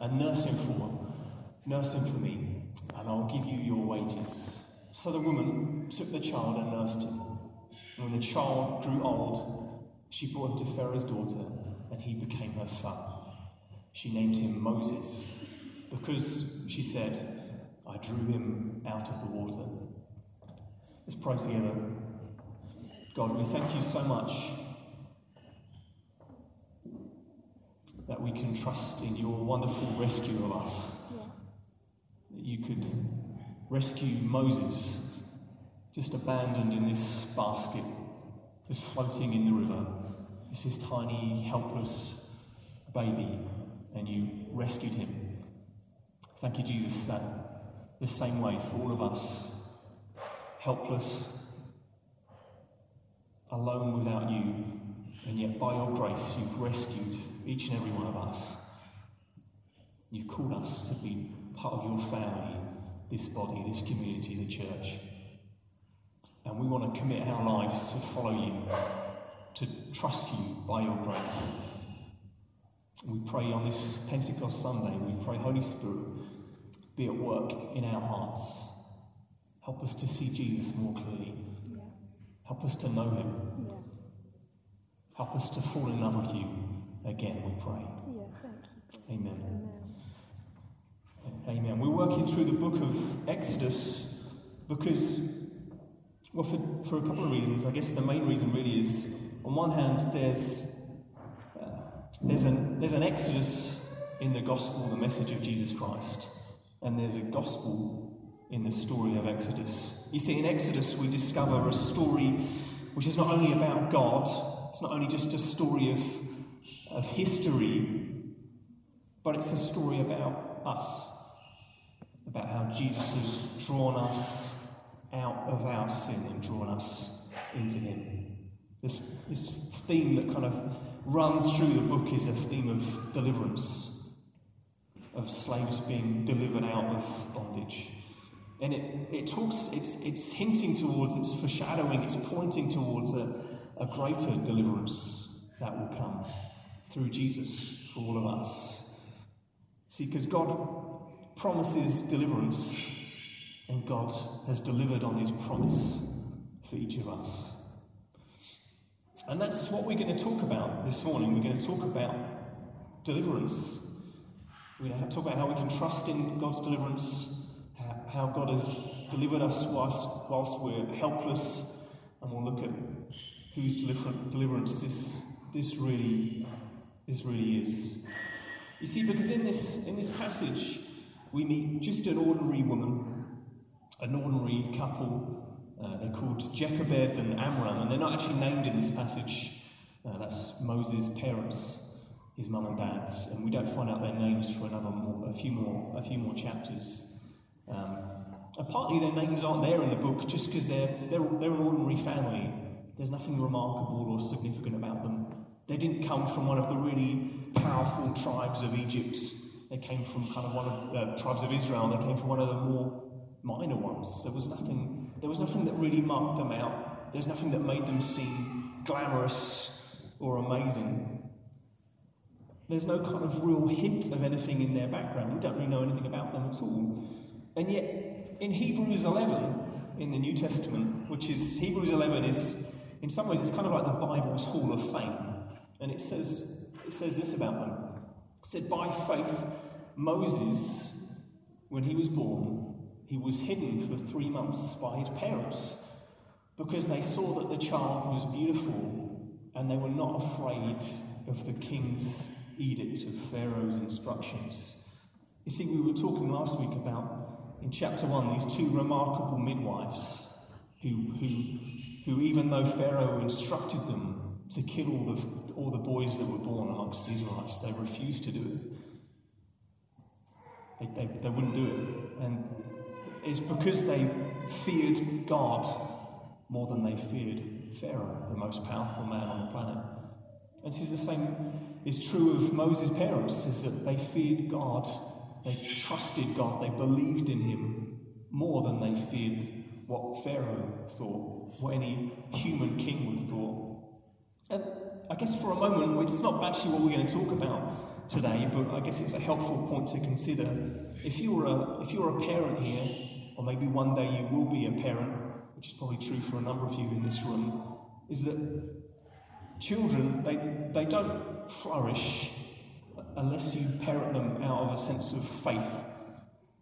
and nurse him for nurse him for me, and I'll give you your wages. So the woman took the child and nursed him. And when the child grew old, she brought him to Pharaoh's daughter, and he became her son. She named him Moses, because she said, I drew him out of the water. Let's pray together. God, we thank you so much that we can trust in your wonderful rescue of us. Yeah. That you could rescue Moses, just abandoned in this basket, just floating in the river. This is tiny, helpless baby, and you rescued him. Thank you, Jesus, that the same way for all of us, helpless, alone without you, and yet by your grace you've rescued each and every one of us. You've called us to be part of your family, this body, this community, the church. And we want to commit our lives to follow you, to trust you by your grace. We pray on this Pentecost Sunday, we pray, Holy Spirit, be at work in our hearts. Help us to see Jesus more clearly. Yeah. Help us to know him. Yeah. Help us to fall in love with you again, we pray. Yeah, Amen. Amen. Amen. We're working through the book of Exodus because, well, for, for a couple of reasons. I guess the main reason really is, on one hand, there's uh, there's an there's an Exodus in the gospel, the message of Jesus Christ and there's a gospel in the story of Exodus. You see, in Exodus, we discover a story which is not only about God, it's not only just a story of, of history, but it's a story about us, about how Jesus has drawn us out of our sin and drawn us into Him. This, this theme that kind of runs through the book is a theme of deliverance of slaves being delivered out of bondage. And it, it talks, it's, it's hinting towards, it's foreshadowing, it's pointing towards a, a greater deliverance that will come through Jesus for all of us. See, because God promises deliverance, and God has delivered on his promise for each of us. And that's what we're going to talk about this morning. We're going to talk about deliverance we're going to talk about how we can trust in God's deliverance, how God has delivered us whilst, whilst we're helpless, and we'll look at whose deliverance this, this, really, this really is. You see, because in this, in this passage, we meet just an ordinary woman, an ordinary couple. Uh, they're called Jochebed and Amram, and they're not actually named in this passage. Uh, that's Moses' parents his mum and dad, and we don't find out their names for another more, a few more, a few more chapters. Um, and partly their names aren't there in the book just because they're, they're, they're an ordinary family. There's nothing remarkable or significant about them. They didn't come from one of the really powerful tribes of Egypt. They came from kind of one of the uh, tribes of Israel. They came from one of the more minor ones. There was nothing. There was nothing that really marked them out. There's nothing that made them seem glamorous or amazing. There's no kind of real hint of anything in their background. We don't really know anything about them at all. And yet, in Hebrews 11, in the New Testament, which is Hebrews 11 is, in some ways, it's kind of like the Bible's Hall of Fame. And it says, it says this about them. It said, By faith, Moses, when he was born, he was hidden for three months by his parents because they saw that the child was beautiful and they were not afraid of the king's edict of Pharaoh's instructions. You see, we were talking last week about, in chapter 1, these two remarkable midwives who, who, who even though Pharaoh instructed them to kill all the, all the boys that were born amongst the Israelites, they refused to do it. They, they, they wouldn't do it. And it's because they feared God more than they feared Pharaoh, the most powerful man on the planet. And this is the same is true of Moses' parents, is that they feared God, they trusted God, they believed in him more than they feared what Pharaoh thought, what any human king would have thought. And I guess for a moment, it's not actually what we're going to talk about today, but I guess it's a helpful point to consider. If you're a, if you're a parent here, or maybe one day you will be a parent, which is probably true for a number of you in this room, is that children, they, they don't flourish unless you parent them out of a sense of faith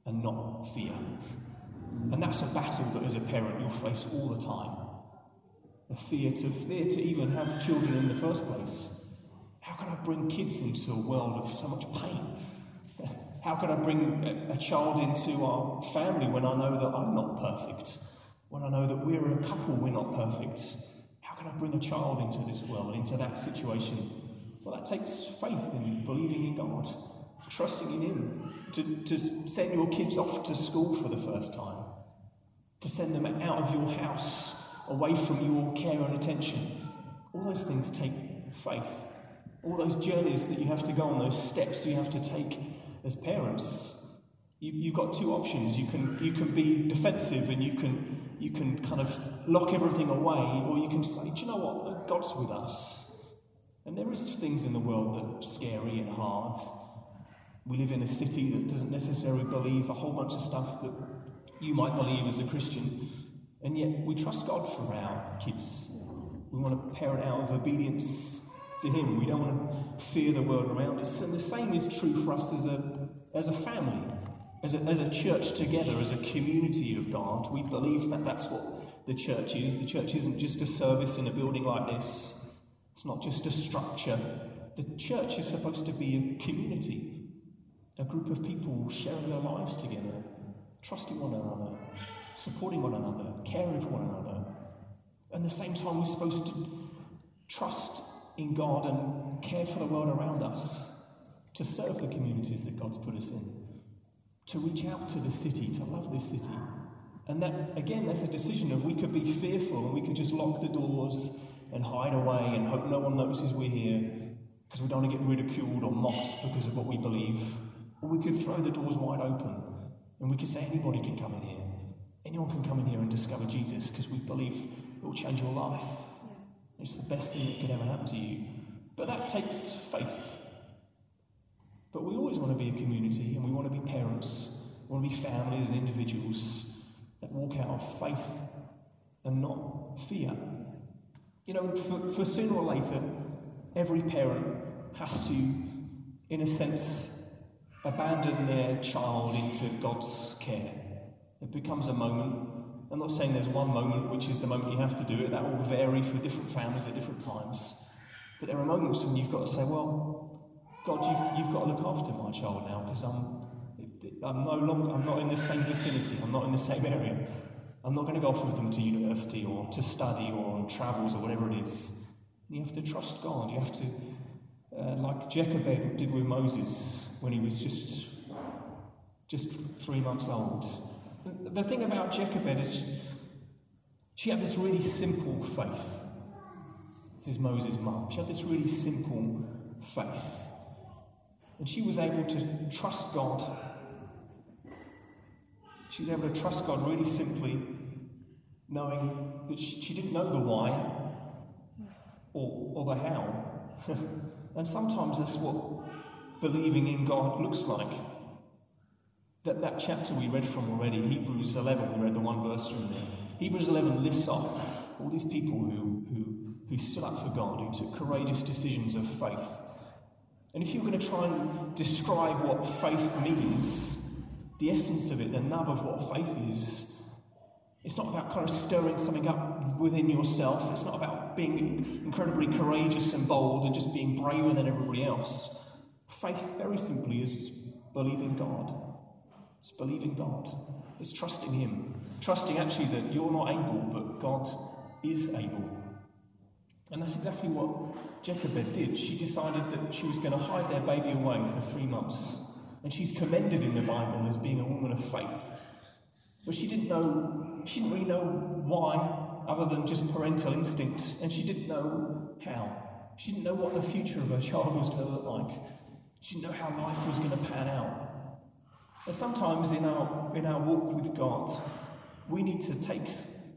and not fear. And that's a battle that as a parent you'll face all the time. The fear to fear to even have children in the first place. How can I bring kids into a world of so much pain? How can I bring a, a child into our family when I know that I'm not perfect? When I know that we're a couple, we're not perfect? How can I bring a child into this world, into that situation? Well, that takes faith in believing in God, trusting in Him, to, to send your kids off to school for the first time, to send them out of your house, away from your care and attention. All those things take faith. All those journeys that you have to go on, those steps you have to take as parents. You, have got two options. You can, you can be defensive and you can, you can kind of lock everything away, or you can say, Do you know what? God's with us. And there is things in the world that are scary and hard. We live in a city that doesn't necessarily believe a whole bunch of stuff that you might believe as a Christian, and yet we trust God for our kids. We want to parent out of obedience to Him. We don't want to fear the world around us. And the same is true for us as a, as a family, as a, as a church together, as a community of God. We believe that that's what the church is. The church isn't just a service in a building like this, it's not just a structure. The church is supposed to be a community, a group of people sharing their lives together, trusting one another, supporting one another, caring for one another. And at the same time, we're supposed to trust in God and care for the world around us, to serve the communities that God's put us in, to reach out to the city, to love this city. And that, again, that's a decision of we could be fearful and we could just lock the doors and hide away and hope no one notices we're here because we don't want to get ridiculed or mocked because of what we believe. Or we could throw the doors wide open and we could say anybody can come in here. Anyone can come in here and discover Jesus because we believe it will change your life. It's the best thing that could ever happen to you. But that takes faith. But we always want to be a community and we want to be parents, we want to be families and individuals that walk out of faith and not fear. You know, for, for sooner or later, every parent has to, in a sense, abandon their child into God's care. It becomes a moment I'm not saying there's one moment which is the moment you have to do it, that will vary for different families at different times. But there are moments when you've got to say, well, God, you've, you've got to look after my child now because I'm, I'm no longer, I'm not in the same vicinity, I'm not in the same area. I'm not going to go off with them to university or to study or on travels or whatever it is. You have to trust God. You have to, uh, like Jochebed did with Moses when he was just, just three months old the thing about Jochebed is she had this really simple faith. This is Moses' mum. She had this really simple faith. And she was able to trust God. She was able to trust God really simply, knowing that she, she didn't know the why or, or the how. and sometimes that's what believing in God looks like. That, that chapter we read from already, Hebrews 11, we read the one verse from there. Hebrews 11 lifts up all these people who, who, who stood up for God, who took courageous decisions of faith. And if you were going to try and describe what faith means, the essence of it, the nub of what faith is, it's not about kind of stirring something up within yourself. It's not about being incredibly courageous and bold and just being braver than everybody else. Faith, very simply, is believing God. It's believing God. It's trusting Him. Trusting actually that you're not able, but God is able. And that's exactly what Jochebed did. She decided that she was going to hide their baby away for three months. And she's commended in the Bible as being a woman of faith. But she didn't know, she didn't really know why, other than just parental instinct. And she didn't know how. She didn't know what the future of her child was going to look like. She didn't know how life was going to pan out. And sometimes in our, in our walk with God, we need to take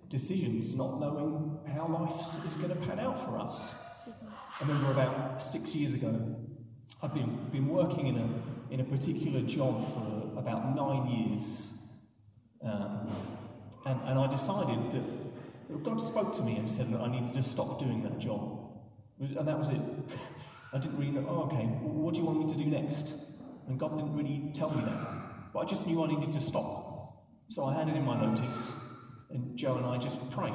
decisions not knowing how life is going to pan out for us. I remember about six years ago, I'd been, been working in a, in a particular job for about nine years. Um, and, and I decided that God spoke to me and said that I needed to stop doing that job. And that was it. I didn't really know, oh, okay, what do you want me to do next? And God didn't really tell me that. But I just knew I needed to stop. So I handed in my notice, and Joe and I just prayed.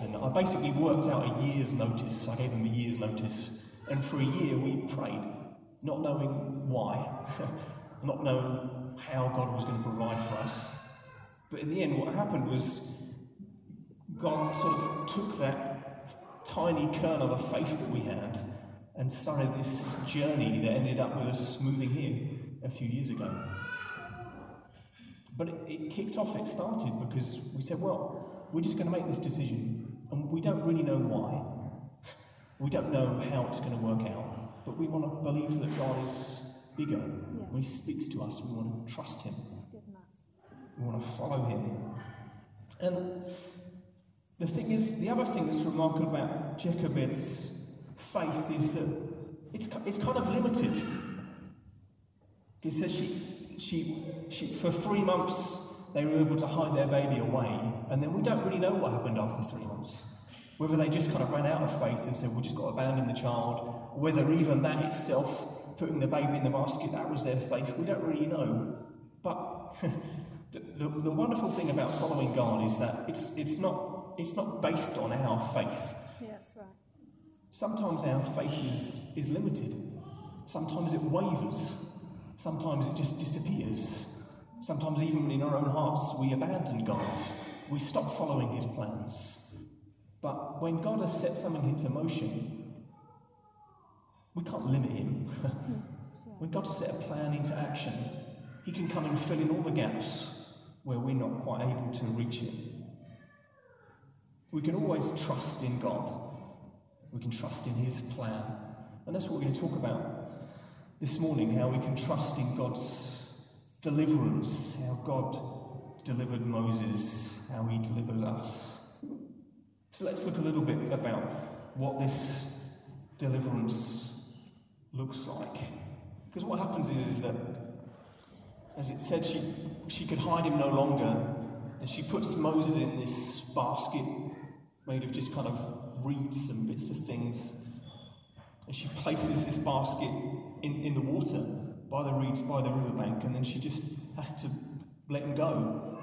And I basically worked out a year's notice. I gave him a year's notice. And for a year we prayed, not knowing why, not knowing how God was going to provide for us. But in the end, what happened was God sort of took that tiny kernel of faith that we had and started this journey that ended up with us moving here a few years ago. But it, it kicked off, it started because we said, well, we're just going to make this decision, and we don't really know why. We don't know how it's going to work out, but we want to believe that God is bigger. Yeah. When He speaks to us, we want to trust Him. We want to follow Him. And the thing is, the other thing that's remarkable about Jochebed's faith is that it's, it's kind of limited. He says she, she, she, for three months they were able to hide their baby away, and then we don't really know what happened after three months. Whether they just kind of ran out of faith and said, We've just got to abandon the child, whether even that itself, putting the baby in the basket, that was their faith, we don't really know. But the, the, the wonderful thing about following God is that it's, it's not it's not based on our faith. Yeah, that's right. Sometimes our faith is, is limited. Sometimes it wavers. Sometimes it just disappears. Sometimes, even in our own hearts, we abandon God. We stop following His plans. But when God has set something into motion, we can't limit Him. when God set a plan into action, He can come and fill in all the gaps where we're not quite able to reach it. We can always trust in God. We can trust in His plan. And that's what we're going to talk about this morning how we can trust in God's deliverance, how God delivered Moses, how He delivered us. So let's look a little bit about what this deliverance looks like. Because what happens is, is that, as it said, she, she could hide him no longer, and she puts Moses in this basket made of just kind of reeds and bits of things. And she places this basket in, in the water by the reeds, by the riverbank, and then she just has to let him go.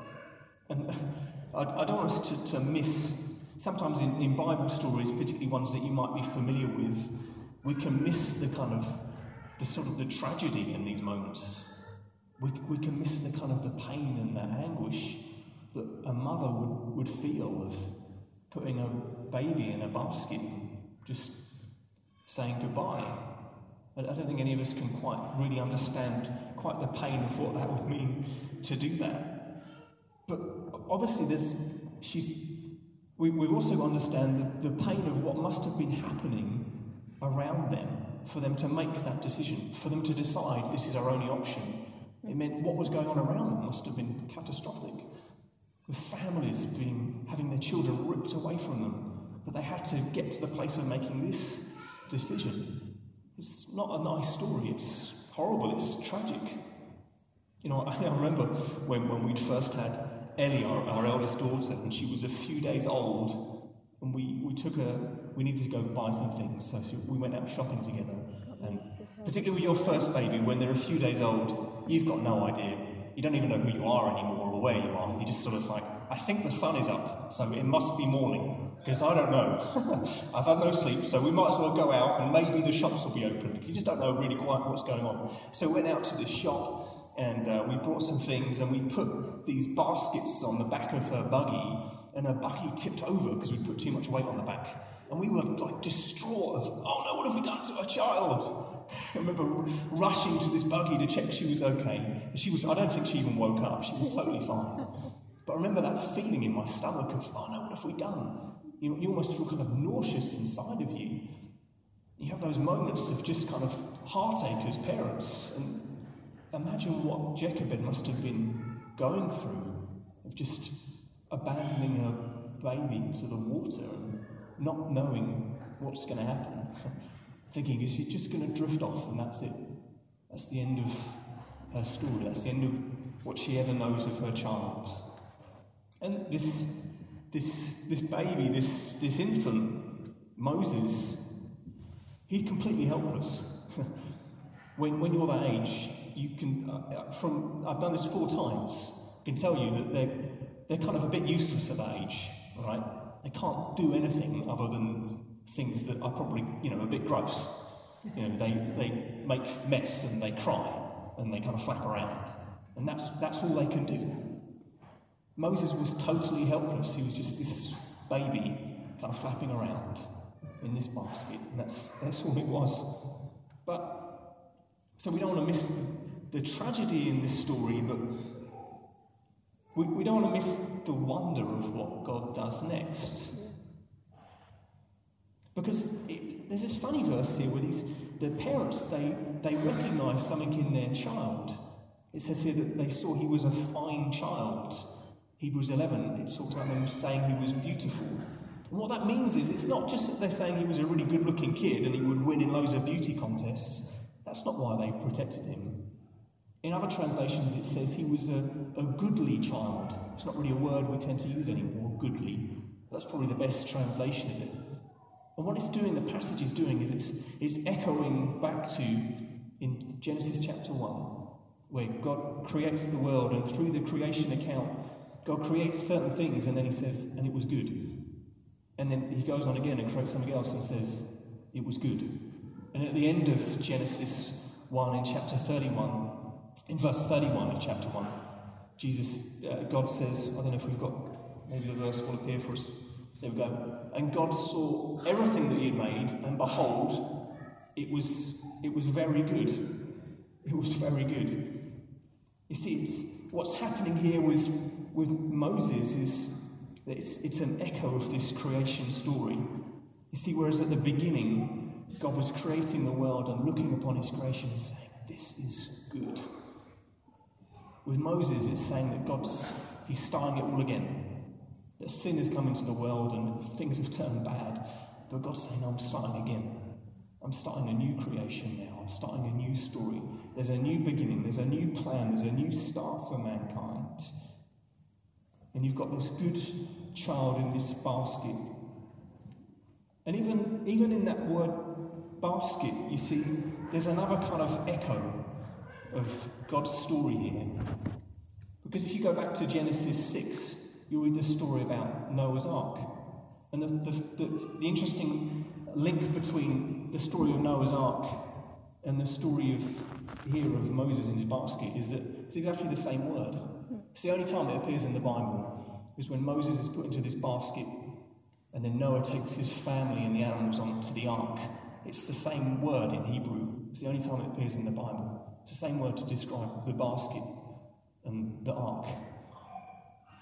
And I, I don't want us to, to miss, sometimes in, in Bible stories, particularly ones that you might be familiar with, we can miss the kind of, the sort of the tragedy in these moments. We, we can miss the kind of the pain and the anguish that a mother would, would feel of putting a baby in a basket, just saying goodbye. I don't think any of us can quite really understand quite the pain of what that would mean to do that. But obviously, there's she's. We, we've also understand the, the pain of what must have been happening around them for them to make that decision, for them to decide this is our only option. It meant what was going on around them must have been catastrophic with families being having their children ripped away from them, that they had to get to the place of making this decision. It's not a nice story, it's horrible, it's tragic. You know, I, remember when, when we'd first had Ellie, our, our eldest daughter, and she was a few days old, and we, we took her, we needed to go buy some things, so we went out shopping together. And particularly with your first baby, when they're a few days old, you've got no idea. You don't even know who you are anymore or where you are. You're just sort of like, I think the sun is up, so it must be morning, because I don't know. I've had no sleep, so we might as well go out and maybe the shops will be open. You just don't know really quite what's going on. So we went out to the shop and uh, we brought some things and we put these baskets on the back of her buggy, and her buggy tipped over because we put too much weight on the back. And we were like distraught of, oh no, what have we done to our child? I remember rushing to this buggy to check she was okay. She was, I don't think she even woke up. She was totally fine. But I remember that feeling in my stomach of, oh no, what have we done? You, you almost feel kind of nauseous inside of you. You have those moments of just kind of heartache as parents. And imagine what Jochebed must have been going through of just abandoning her baby into the water and not knowing what's going to happen. thinking, is she just going to drift off and that's it? That's the end of her story. That's the end of what she ever knows of her child. And this, this, this baby, this, this infant, Moses, he's completely helpless. when, when you're that age, you can, uh, uh, from, I've done this four times, I can tell you that they're, they're kind of a bit useless at that age, right? They can't do anything other than things that are probably, you know, a bit gross. You know, they, they make mess and they cry and they kind of flap around. And that's, that's all they can do. Moses was totally helpless. He was just this baby kind of flapping around in this basket. And that's, that's all it was. But, so we don't want to miss the tragedy in this story, but we, we don't want to miss the wonder of what God does next. Because it, there's this funny verse here where these, the parents, they, they recognize something in their child. It says here that they saw he was a fine child. Hebrews 11, it talks about them saying he was beautiful. And what that means is it's not just that they're saying he was a really good looking kid and he would win in loads of beauty contests. That's not why they protected him. In other translations, it says he was a, a goodly child. It's not really a word we tend to use anymore, goodly. That's probably the best translation of it. And what it's doing, the passage is doing, is it's, it's echoing back to in Genesis chapter 1, where God creates the world, and through the creation account, God creates certain things, and then he says, and it was good. And then he goes on again and creates something else and says, it was good. And at the end of Genesis 1, in chapter 31, in verse 31 of chapter 1, Jesus, uh, God says, I don't know if we've got, maybe the verse will appear for us. There we go. And God saw everything that He had made, and behold, it was, it was very good. It was very good. You see, it's, what's happening here with, with Moses is it's, it's an echo of this creation story. You see, whereas at the beginning, God was creating the world and looking upon His creation and saying, This is good. With Moses, it's saying that God's He's starting it all again. That sin has come into the world and things have turned bad. But God's saying, I'm starting again. I'm starting a new creation now. I'm starting a new story. There's a new beginning. There's a new plan. There's a new start for mankind. And you've got this good child in this basket. And even, even in that word basket, you see, there's another kind of echo of God's story here. Because if you go back to Genesis 6, you read the story about Noah's Ark. And the, the, the, the interesting link between the story of Noah's Ark and the story of here of Moses in his basket is that it's exactly the same word. It's the only time it appears in the Bible is when Moses is put into this basket and then Noah takes his family and the animals onto the ark. It's the same word in Hebrew. It's the only time it appears in the Bible. It's the same word to describe the basket and the ark.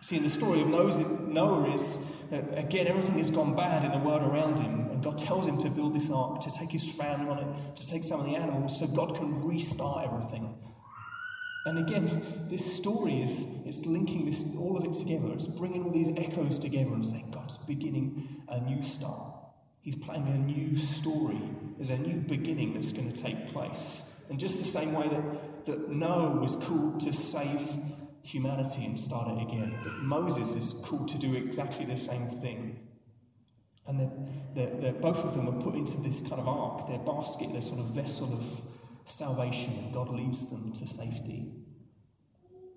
See, in the story of Noah is, again, everything has gone bad in the world around him, and God tells him to build this ark, to take his family on it, to take some of the animals, so God can restart everything. And again, this story is it's linking this all of it together. It's bringing all these echoes together and saying God's beginning a new start. He's planning a new story. There's a new beginning that's going to take place. And just the same way that, that Noah was called to save humanity and start it again. That Moses is called to do exactly the same thing. And they're, both of them are put into this kind of ark, their basket, their sort of vessel of salvation, and God leads them to safety.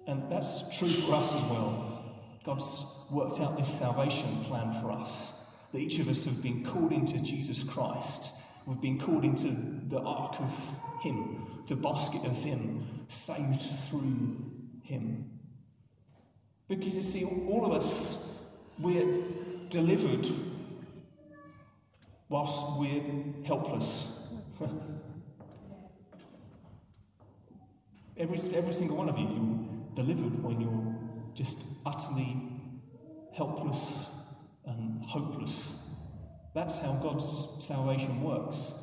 And that's true for us as well. God's worked out this salvation plan for us. That each of us have been called into Jesus Christ. We've been called into the ark of Him, the basket of Him, saved through Him. Because you see, all of us, we're delivered whilst we're helpless. every, every single one of you, you're delivered when you're just utterly helpless and hopeless. That's how God's salvation works.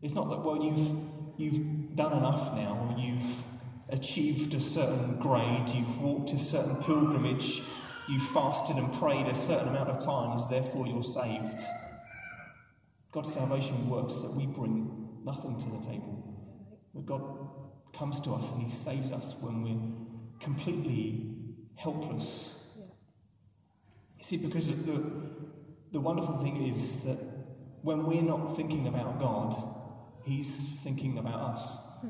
It's not that, well, you've, you've done enough now, or you've achieved a certain grade, you've walked a certain pilgrimage, you've fasted and prayed a certain amount of times, therefore you're saved. God's salvation works that we bring nothing to the table. That God comes to us and He saves us when we're completely helpless. You see, because the, the wonderful thing is that when we're not thinking about God, He's thinking about us. Hmm.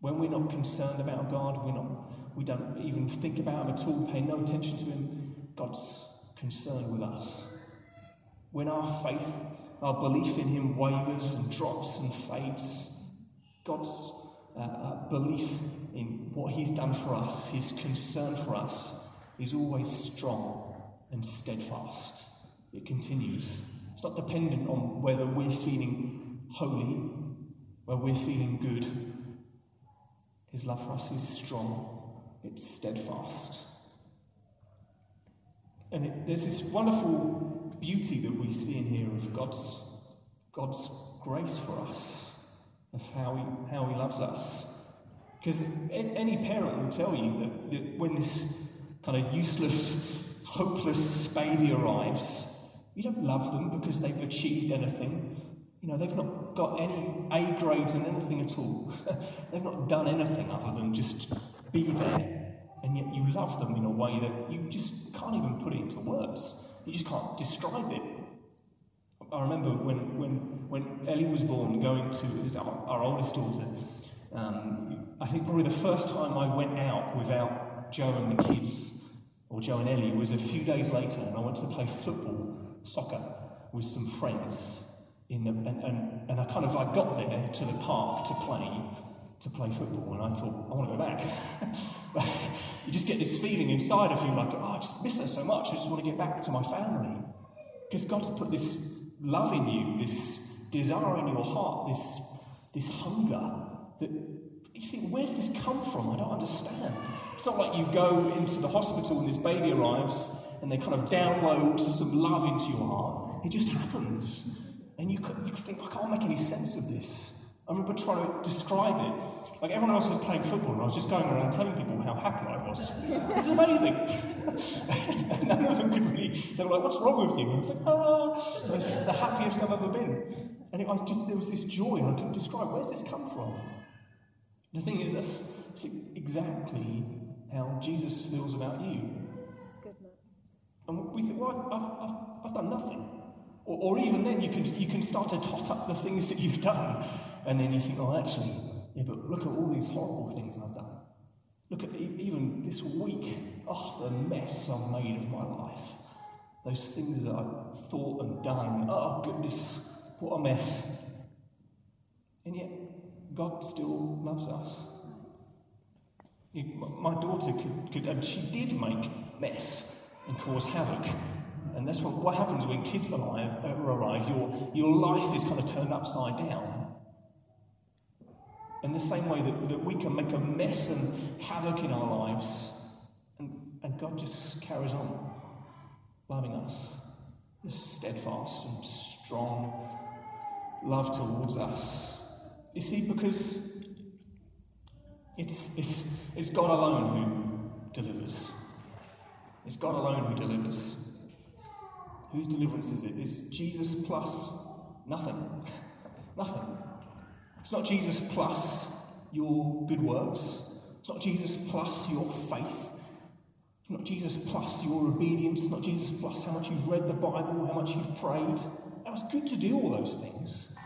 When we're not concerned about God, we're not, we don't even think about Him at all, pay no attention to Him, God's concerned with us. When our faith, our belief in Him wavers and drops and fades, God's uh, uh, belief in what He's done for us, His concern for us, is always strong and steadfast. It continues. It's not dependent on whether we're feeling holy, whether we're feeling good. His love for us is strong, it's steadfast. And it, there's this wonderful beauty that we see in here of God's, God's grace for us, of how He, how he loves us. Because any parent will tell you that, that when this kind of useless, hopeless baby arrives, you don't love them because they've achieved anything. You know, they've not got any A grades in anything at all. they've not done anything other than just be there. And yet you love them in a way that you just can't even put it into words. You just can't describe it. I remember when, when, when Ellie was born, going to our, our oldest daughter, um, I think probably the first time I went out without Joe and the kids, or Joe and Ellie, was a few days later, and I went to play football soccer with some friends. In the, and, and, and I kind of I got there to the park to play to play football, and I thought I want to go back. you just get this feeling inside of you like, oh, I just miss her so much. I just want to get back to my family because God's put this love in you, this desire in your heart, this this hunger that you think, where did this come from? I don't understand. It's not like you go into the hospital and this baby arrives and they kind of download some love into your heart. It just happens. And you, you think, I can't make any sense of this. I remember trying to describe it. Like everyone else was playing football, and I was just going around telling people how happy I was. this is amazing. none of them could really, they were like, What's wrong with you? And I was like, Ah, this is the happiest I've ever been. And it was just, there was this joy, and I couldn't describe where's this come from? The thing is, that's, that's exactly how Jesus feels about you. And we think, well, I've, I've, I've done nothing. Or, or, even then, you can, you can start to tot up the things that you've done. And then you think, oh, actually, yeah, but look at all these horrible things I've done. Look at even this week, oh, the mess I've made of my life. Those things that I've thought and done. Oh, goodness, what a mess. And yet, God still loves us. My daughter could, could and she did make mess and cause havoc. And that's what, what happens when kids arrive, arrive. Your, your life is kind of turned upside down. In the same way that, that we can make a mess and havoc in our lives, and, and God just carries on loving us. This steadfast and strong love towards us. You see, because it's, it's, it's God alone who delivers. It's God alone who delivers. Whose deliverance is it? Is Jesus plus nothing? nothing. It's not Jesus plus your good works. It's not Jesus plus your faith. It's not Jesus plus your obedience. It's not Jesus plus how much you've read the Bible, how much you've prayed. That was good to do all those things.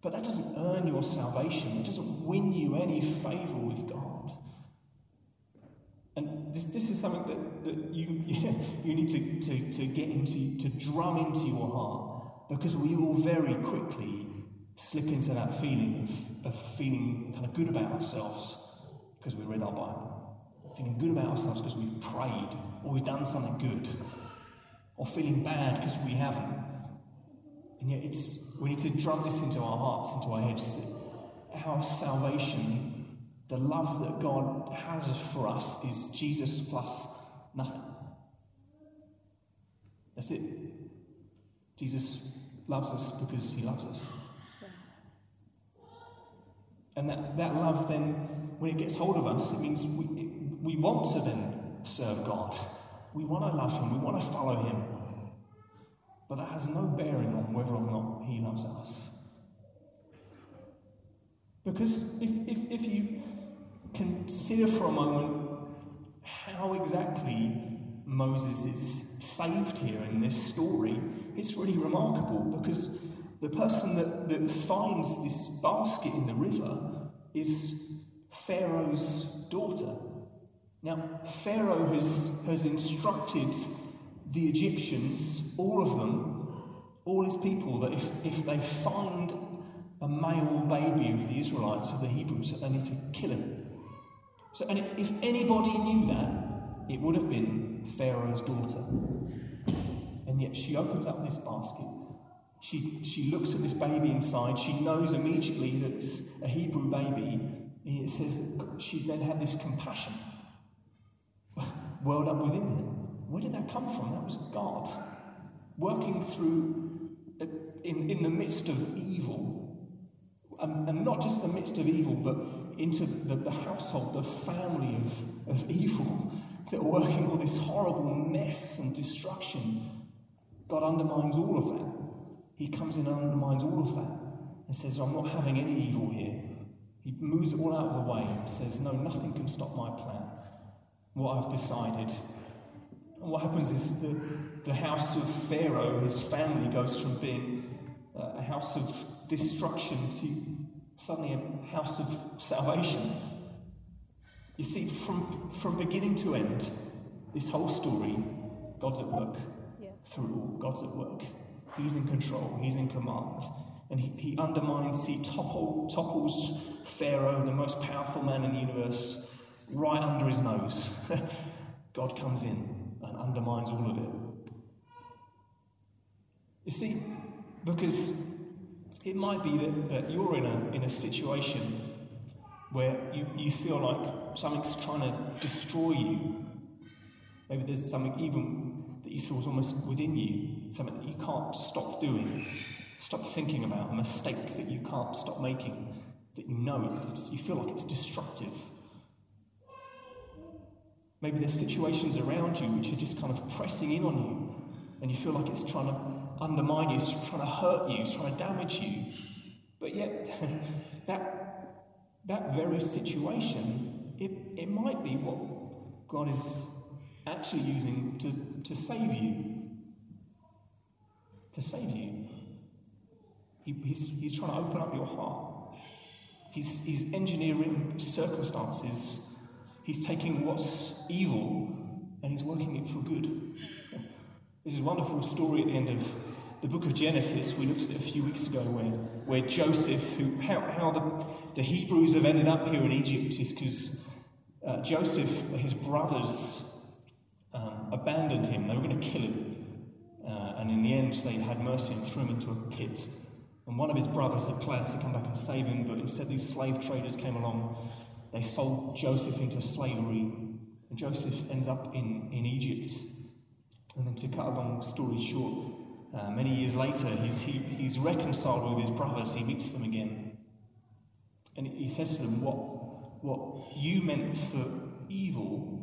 But that doesn't earn your salvation. It doesn't win you any favour with God. And this, this is something that, that you, you need to, to, to get into, to drum into your heart, because we all very quickly slip into that feeling of, of feeling kind of good about ourselves because we read our Bible, feeling good about ourselves because we've prayed or we've done something good, or feeling bad because we haven't. And yet, it's, we need to drum this into our hearts, into our heads, that our salvation the love that God has for us is Jesus plus nothing. That's it. Jesus loves us because he loves us. And that, that love then, when it gets hold of us, it means we, we want to then serve God. We want to love him. We want to follow him. but that has no bearing on whether or not He loves us. Because if, if, if you consider for a moment how exactly Moses is saved here in this story, it's really remarkable because the person that, that finds this basket in the river is Pharaoh's daughter. Now, Pharaoh has, has instructed the Egyptians, all of them, all his people, that if, if they find a male baby of the Israelites, of the Hebrews, that they need to kill him. So, and if, if anybody knew that, it would have been Pharaoh's daughter. And yet she opens up this basket. She, she looks at this baby inside. She knows immediately that it's a Hebrew baby. It says she's then had this compassion welled up within her. Where did that come from? That was God working through, uh, in, in the midst of evil, and, and not just the midst of evil, but into the, the household, the family of, of evil that are working all this horrible mess and destruction. God undermines all of that. He comes in and undermines all of that and says, I'm not having any evil here. He moves it all out of the way and says, No, nothing can stop my plan. What I've decided. And what happens is the, the house of Pharaoh, his family, goes from being uh, a house of destruction to suddenly a house of salvation. You see, from, from beginning to end, this whole story, God's at work. Yes. Through all, God's at work. He's in control, He's in command. And he, he undermines, he topple, topples Pharaoh, the most powerful man in the universe, right under his nose. God comes in and undermines all of it. You see, because it might be that, that you're in a, in a situation where you, you feel like something's trying to destroy you. Maybe there's something even you feel is almost within you, something that you can't stop doing, stop thinking about, a mistake that you can't stop making, that you know it's, you feel like it's destructive. Maybe there's situations around you which are just kind of pressing in on you, and you feel like it's trying to undermine you, it's trying to hurt you, it's trying to damage you. But yet, that, that very situation, it, it might be what God is actually using to, to save you. To save you. He, he's, he's trying to open up your heart. He's, he's engineering circumstances. He's taking what's evil and he's working it for good. This is a wonderful story at the end of the book of Genesis. We looked at it a few weeks ago where, where Joseph, who, how, how the, the Hebrews have ended up here in Egypt is because uh, Joseph, his brothers, abandoned him. They were going to kill him. Uh, and in the end, they had mercy and threw him into a pit. And one of his brothers had planned to come back and save him, but instead, these slave traders came along. They sold Joseph into slavery. And Joseph ends up in, in Egypt. And then to cut a long story short, uh, many years later, he's, he, he's reconciled with his brothers, he meets them again. And he says to them, What, what you meant for evil,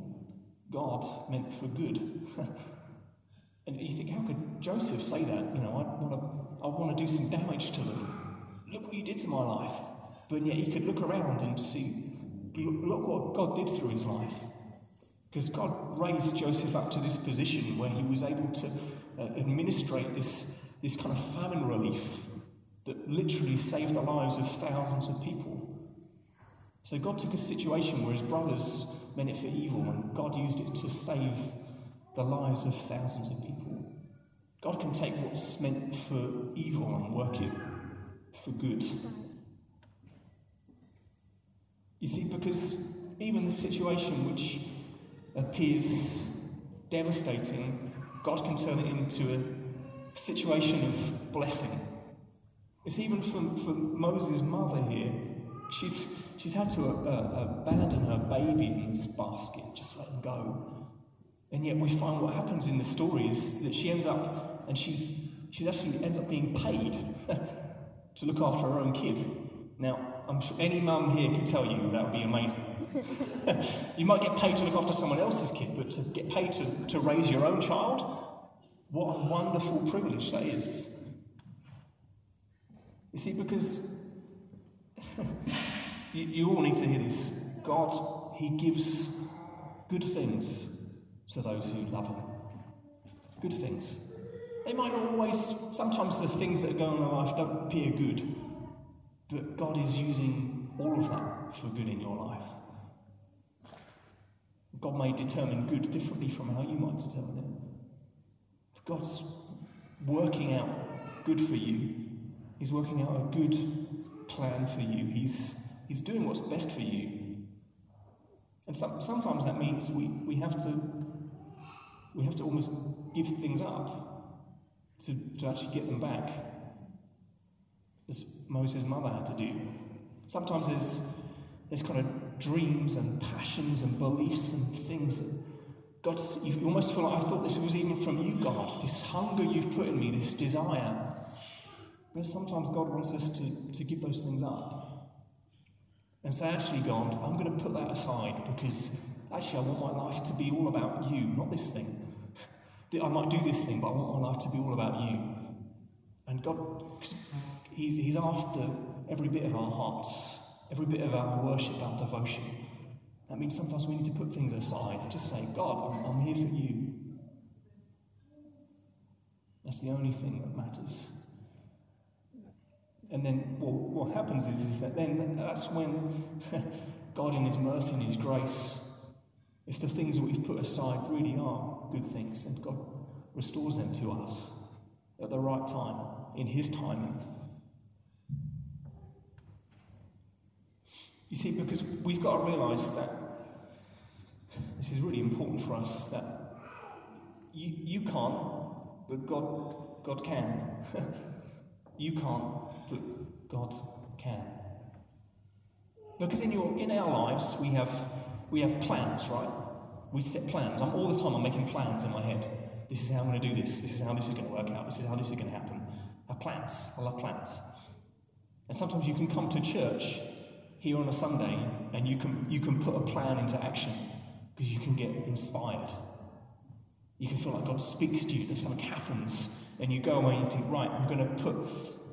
God meant for good. and you think, how could Joseph say that? You know, I want to I want to do some damage to them. Look what you did to my life. But yet he could look around and see, look what God did through his life. Because God raised Joseph up to this position where he was able to uh, administrate this, this kind of famine relief that literally saved the lives of thousands of people. So God took a situation where his brothers meant it for evil, and God used it to save the lives of thousands of people. God can take what's meant for evil and work it for good. You see, because even the situation which appears devastating, God can turn it into a situation of blessing. It's even for, for Moses' mother here. She's, she's had to uh, uh, abandon her baby in this basket, just let him go. And yet we find what happens in the story is that she ends up, and she's, she actually ends up being paid to look after her own kid. Now, I'm sure any mum here can tell you that would be amazing. you might get paid to look after someone else's kid, but to get paid to, to raise your own child, What a wonderful privilege that is. You see, because you, you all need to hear this. God, He gives good things to those who love Him. Good things. They might not always, sometimes the things that are going on in life don't appear good, but God is using all of that for good in your life. God may determine good differently from how you might determine it. If God's working out good for you, He's working out a good plan for you. He's, he's doing what's best for you. And some, sometimes that means we, we, have to, we have to almost give things up to, to actually get them back, as Moses' mother had to do. Sometimes there's, there's kind of dreams and passions and beliefs and things that God, you almost feel like I thought this was even from you, God. This hunger you've put in me, this desire. But sometimes God wants us to, to give those things up and say, actually, God, I'm going to put that aside because actually I want my life to be all about you, not this thing. I might do this thing, but I want my life to be all about you. And God, He's after every bit of our hearts every bit of our worship, our devotion. That means sometimes we need to put things aside and just say, God, I'm, I'm here for you. That's the only thing that matters. And then well, what happens is, is that then that's when God, in His mercy and His grace, if the things that we've put aside really are good things, and God restores them to us at the right time, in His timing. You see, because we've got to realise that this is really important for us that you, you can't, but God, God can. you can't, God can. Because in, your, in our lives, we have, we have plans, right? We set plans. I'm, all the time I'm making plans in my head. This is how I'm going to do this. This is how this is going to work out. This is how this is going to happen. I have plans. I love plans. And sometimes you can come to church here on a Sunday and you can, you can put a plan into action because you can get inspired. You can feel like God speaks to you, that something happens, and you go away and you think, right, I'm going to put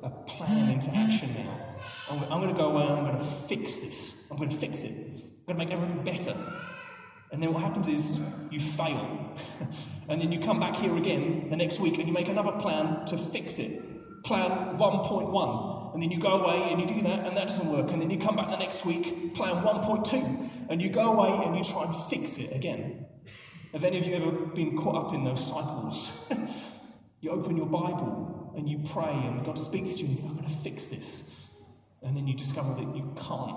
a plan into action now. I'm, I'm going to go away and I'm going to fix this. I'm going to fix it. I'm going to make everything better. And then what happens is you fail. and then you come back here again the next week and you make another plan to fix it. Plan 1.1 and then you go away and you do that, and that doesn't work, and then you come back the next week, plan 1.2, and you go away and you try and fix it again. Have any of you ever been caught up in those cycles? you open your Bible and you pray, and God speaks to you, and you think, I'm going to fix this. And then you discover that you can't,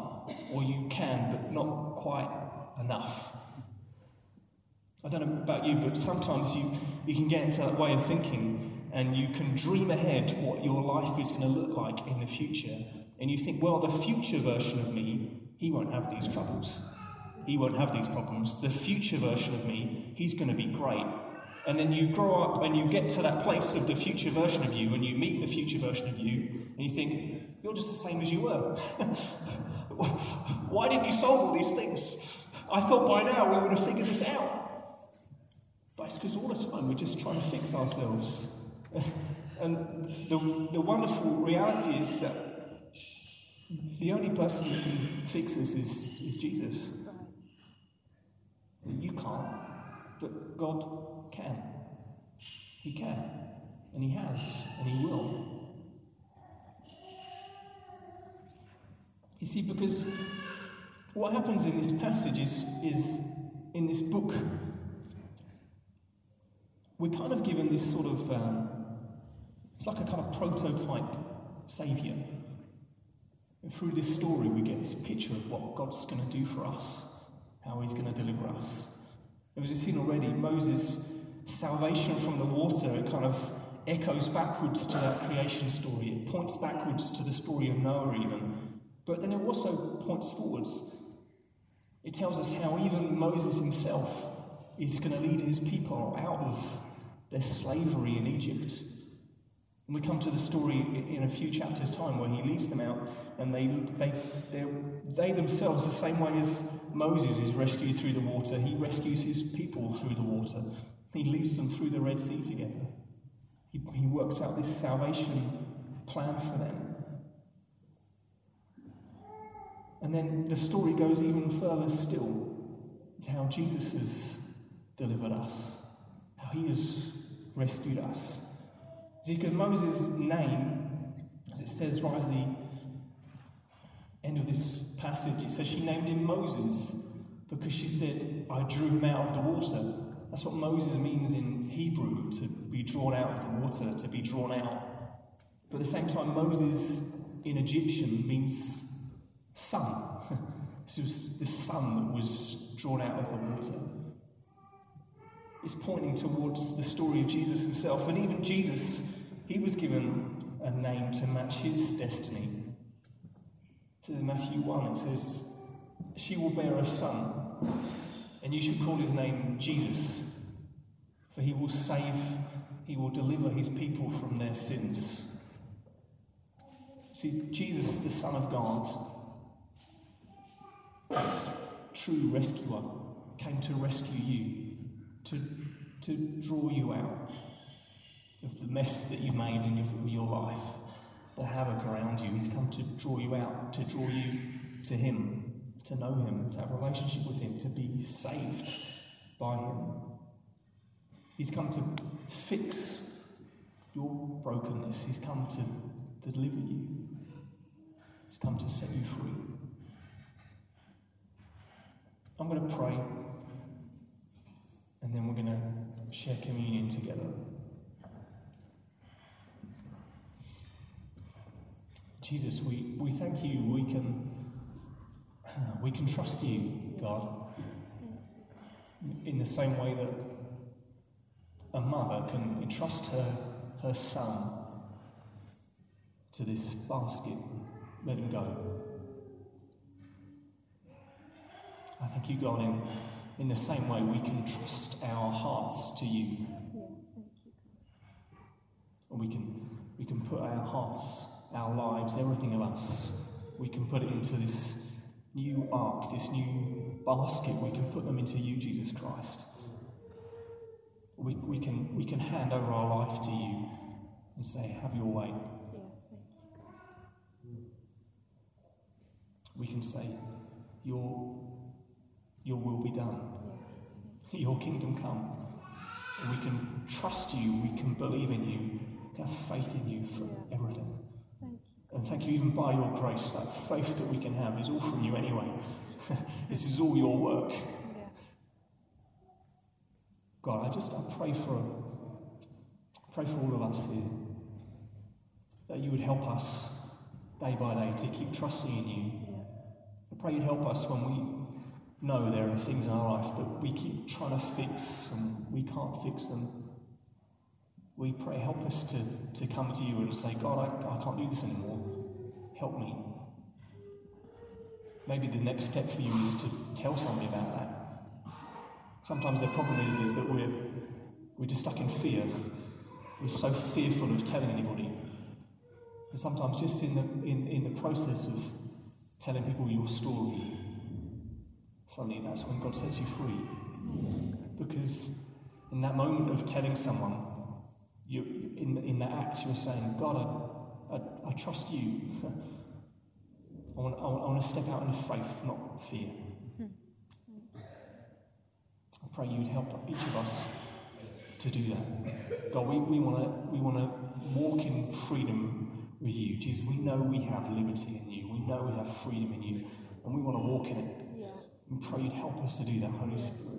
or you can, but not quite enough. I don't know about you, but sometimes you, you can get into that way of thinking and you can dream ahead what your life is going to look like in the future. And you think, well, the future version of me, he won't have these troubles. He won't have these problems. The future version of me, he's going to be great. And then you grow up and you get to that place of the future version of you, and you meet the future version of you, and you think, you're just the same as you were. Why didn't you solve all these things? I thought by now we would have figured this out. But it's because all the time we're just trying to fix ourselves and the, the wonderful reality is that the only person who can fix this is, is Jesus. You can't, but God can. He can, and He has, and He will. You see, because what happens in this passage is, is in this book, we're kind of given this sort of um, it's like a kind of prototype saviour. And through this story, we get this picture of what God's going to do for us, how he's going to deliver us. It was seen already, Moses' salvation from the water, it kind of echoes backwards to that creation story. It points backwards to the story of Noah, even. But then it also points forwards. It tells us how even Moses himself is going to lead his people out of their slavery in Egypt and we come to the story in a few chapters' time where he leads them out, and they, they, they themselves, the same way as Moses is rescued through the water, he rescues his people through the water. He leads them through the Red Sea together. He, he works out this salvation plan for them. And then the story goes even further still to how Jesus has delivered us, how he has rescued us. See, because Moses' name, as it says right at the end of this passage, it says she named him Moses because she said, I drew him out of the water. That's what Moses means in Hebrew, to be drawn out of the water, to be drawn out. But at the same time, Moses in Egyptian means son. this was the son that was drawn out of the water. It's pointing towards the story of Jesus himself. And even Jesus, he was given a name to match his destiny. It says in Matthew 1, it says, She will bear a son, and you should call his name Jesus, for he will save, he will deliver his people from their sins. See, Jesus, the Son of God, this true rescuer, came to rescue you, to, to draw you out of the mess that you've made in your life, the havoc around you. He's come to draw you out, to draw you to Him, to know Him, to have a relationship with Him, to be saved by Him. He's come to fix your brokenness. He's come to deliver you. He's come to set you free. I'm going to pray, and then we're going to share communion together. Jesus, we, we thank you. We can, we can trust you, God, in the same way that a mother can entrust her, her son to this basket, let him go. I thank you, God, in, in the same way we can trust our hearts to you. And we can, we can put our hearts, our lives, everything of us, we can put it into this new ark, this new basket. We can put them into you, Jesus Christ. We, we, can, we can hand over our life to you and say, Have your way. We can say, Your your will be done. Your kingdom come. And we can trust you, we can believe in you, have faith in you for yeah. everything. And thank you, even by your grace, that faith that we can have is all from you anyway. this is all your work. Yeah. God, I just I pray for pray for all of us here that you would help us day by day to keep trusting in you. Yeah. I pray you'd help us when we know there are things in our life that we keep trying to fix and we can't fix them. We pray, help us to, to come to you and say, God, I, I can't do this anymore. Help me. Maybe the next step for you is to tell somebody about that. Sometimes the problem is, is that we're, we're just stuck in fear. We're so fearful of telling anybody. And sometimes just in the, in, in the process of telling people your story, suddenly that's when God sets you free. Because in that moment of telling someone, you, in, in that act, you were saying, God, I, I, I trust you. I, want, I, want, I want to step out in faith, not fear. Mm-hmm. I pray you'd help each of us to do that. God, we, we want to we wanna walk in freedom with you. Jesus, we know we have liberty in you. We know we have freedom in you. And we want to walk in it. And pray you'd help us to do that, Holy Spirit.